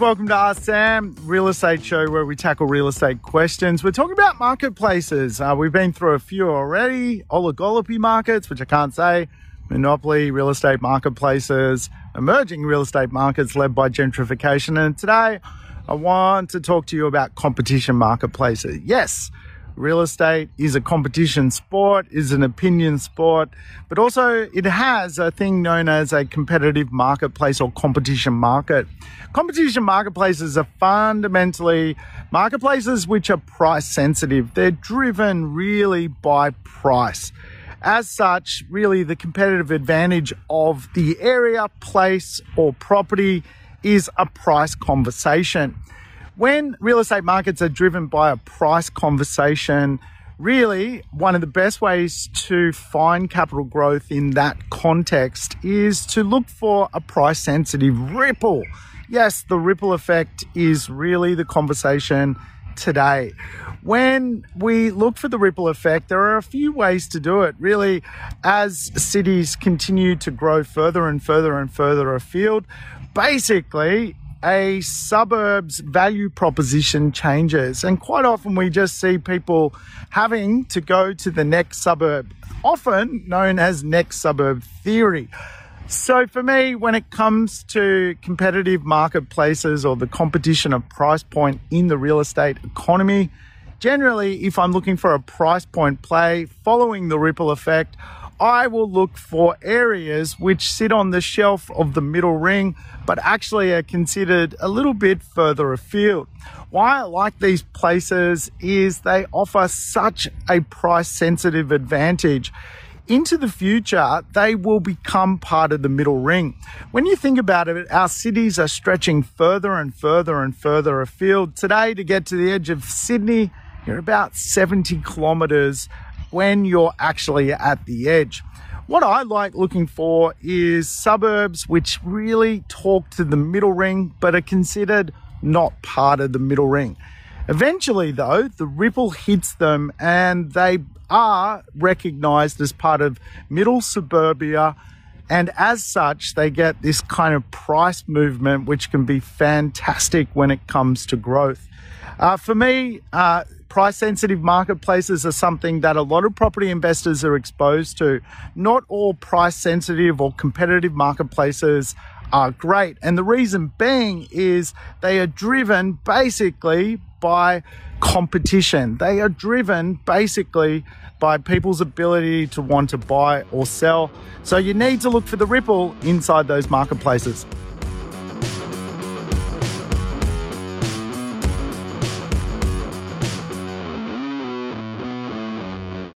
Welcome to Ask Sam, real estate show where we tackle real estate questions. We're talking about marketplaces. Uh, we've been through a few already oligopoly markets, which I can't say, monopoly real estate marketplaces, emerging real estate markets led by gentrification. And today I want to talk to you about competition marketplaces. Yes, real estate is a competition sport, is an opinion sport, but also it has a thing known as a competitive marketplace or competition market. Competition marketplaces are fundamentally marketplaces which are price sensitive. They're driven really by price. As such, really the competitive advantage of the area, place, or property is a price conversation when real estate markets are driven by a price conversation, really one of the best ways to find capital growth in that context is to look for a price sensitive ripple. Yes, the ripple effect is really the conversation today. When we look for the ripple effect, there are a few ways to do it. Really, as cities continue to grow further and further and further afield, basically a suburbs value proposition changes. And quite often we just see people having to go to the next suburb, often known as next suburb theory. So for me, when it comes to competitive marketplaces or the competition of price point in the real estate economy, generally, if I'm looking for a price point play following the ripple effect, I will look for areas which sit on the shelf of the middle ring, but actually are considered a little bit further afield. Why I like these places is they offer such a price sensitive advantage. Into the future, they will become part of the middle ring. When you think about it, our cities are stretching further and further and further afield. Today, to get to the edge of Sydney, you're about 70 kilometers when you're actually at the edge. What I like looking for is suburbs which really talk to the middle ring but are considered not part of the middle ring. Eventually, though, the ripple hits them and they are recognized as part of middle suburbia. And as such, they get this kind of price movement, which can be fantastic when it comes to growth. Uh, for me, uh, price sensitive marketplaces are something that a lot of property investors are exposed to. Not all price sensitive or competitive marketplaces are great. And the reason being is they are driven basically by competition. They are driven basically by people's ability to want to buy or sell. So you need to look for the ripple inside those marketplaces.